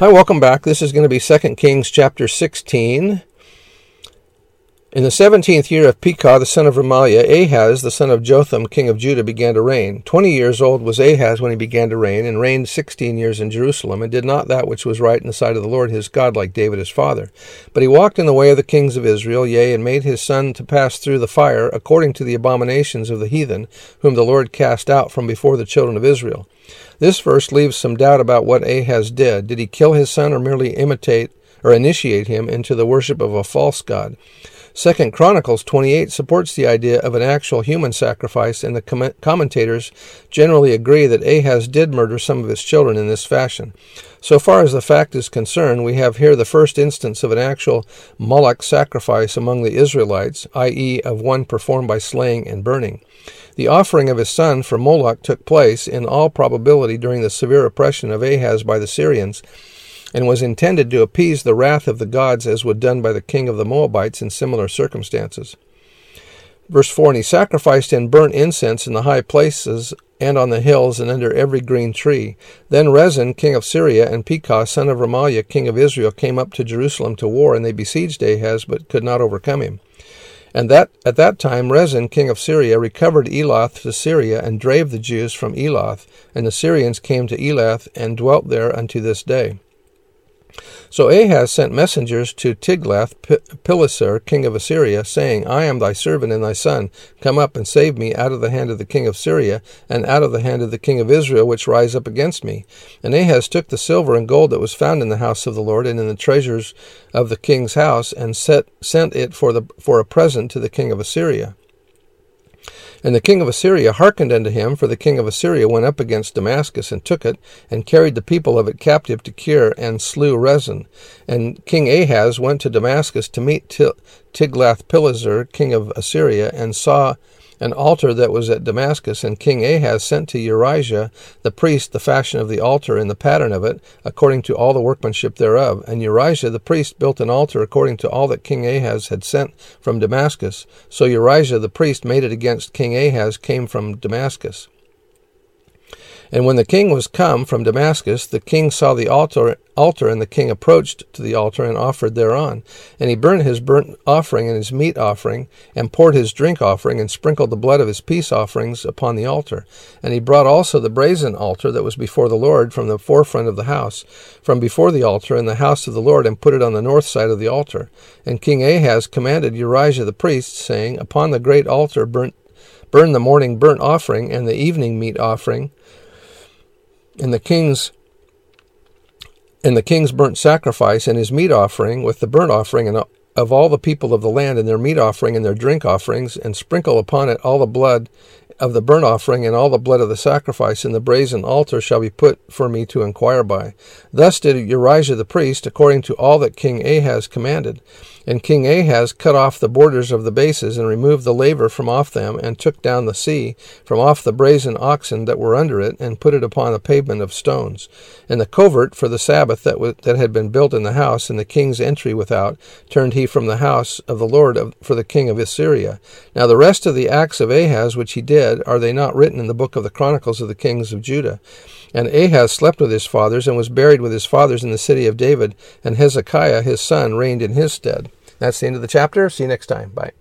Hi, welcome back. This is going to be 2 Kings chapter 16. In the seventeenth year of Pekah the son of Remaliah, Ahaz the son of Jotham king of Judah began to reign. Twenty years old was Ahaz when he began to reign, and reigned sixteen years in Jerusalem, and did not that which was right in the sight of the Lord his God, like David his father. But he walked in the way of the kings of Israel, yea, and made his son to pass through the fire, according to the abominations of the heathen, whom the Lord cast out from before the children of Israel. This verse leaves some doubt about what Ahaz did. Did he kill his son, or merely imitate or initiate him into the worship of a false god? Second Chronicles 28 supports the idea of an actual human sacrifice, and the com- commentators generally agree that Ahaz did murder some of his children in this fashion. So far as the fact is concerned, we have here the first instance of an actual Moloch sacrifice among the Israelites, i.e., of one performed by slaying and burning. The offering of his son for Moloch took place, in all probability, during the severe oppression of Ahaz by the Syrians and was intended to appease the wrath of the gods as was done by the king of the Moabites in similar circumstances. Verse 4 And he sacrificed and burnt incense in the high places and on the hills and under every green tree. Then Rezin, king of Syria, and Pekah, son of Remaliah, king of Israel, came up to Jerusalem to war, and they besieged Ahaz, but could not overcome him. And that at that time Rezin, king of Syria, recovered Elath to Syria, and drave the Jews from Elath, and the Syrians came to Elath and dwelt there unto this day. So Ahaz sent messengers to Tiglath-Pileser, king of Assyria, saying, I am thy servant and thy son. Come up and save me out of the hand of the king of Syria, and out of the hand of the king of Israel, which rise up against me. And Ahaz took the silver and gold that was found in the house of the Lord and in the treasures of the king's house, and set, sent it for, the, for a present to the king of Assyria. And the king of Assyria hearkened unto him, for the king of Assyria went up against Damascus and took it, and carried the people of it captive to Kir, and slew Rezin. And King Ahaz went to Damascus to meet Tiglath-Pileser, king of Assyria, and saw an altar that was at Damascus, and King Ahaz sent to Urijah the priest the fashion of the altar and the pattern of it, according to all the workmanship thereof. And Urijah the priest built an altar according to all that King Ahaz had sent from Damascus. So Urijah the priest made it against King Ahaz came from Damascus. And when the king was come from Damascus, the king saw the altar, altar, and the king approached to the altar and offered thereon. And he burnt his burnt offering and his meat offering, and poured his drink offering, and sprinkled the blood of his peace offerings upon the altar. And he brought also the brazen altar that was before the Lord from the forefront of the house, from before the altar in the house of the Lord, and put it on the north side of the altar. And King Ahaz commanded Urijah the priest, saying, Upon the great altar burnt, burn the morning burnt offering and the evening meat offering, and the king's and the king's burnt sacrifice and his meat offering with the burnt offering and of all the people of the land and their meat offering and their drink offerings and sprinkle upon it all the blood of the burnt offering and all the blood of the sacrifice in the brazen altar shall be put for me to inquire by. Thus did Urijah the priest, according to all that King Ahaz commanded. And King Ahaz cut off the borders of the bases, and removed the laver from off them, and took down the sea from off the brazen oxen that were under it, and put it upon a pavement of stones. And the covert for the Sabbath that, w- that had been built in the house, and the king's entry without, turned he from the house of the Lord of, for the king of Assyria. Now the rest of the acts of Ahaz which he did, are they not written in the book of the Chronicles of the kings of Judah? And Ahaz slept with his fathers, and was buried with his fathers in the city of David, and Hezekiah his son reigned in his stead. That's the end of the chapter. See you next time. Bye.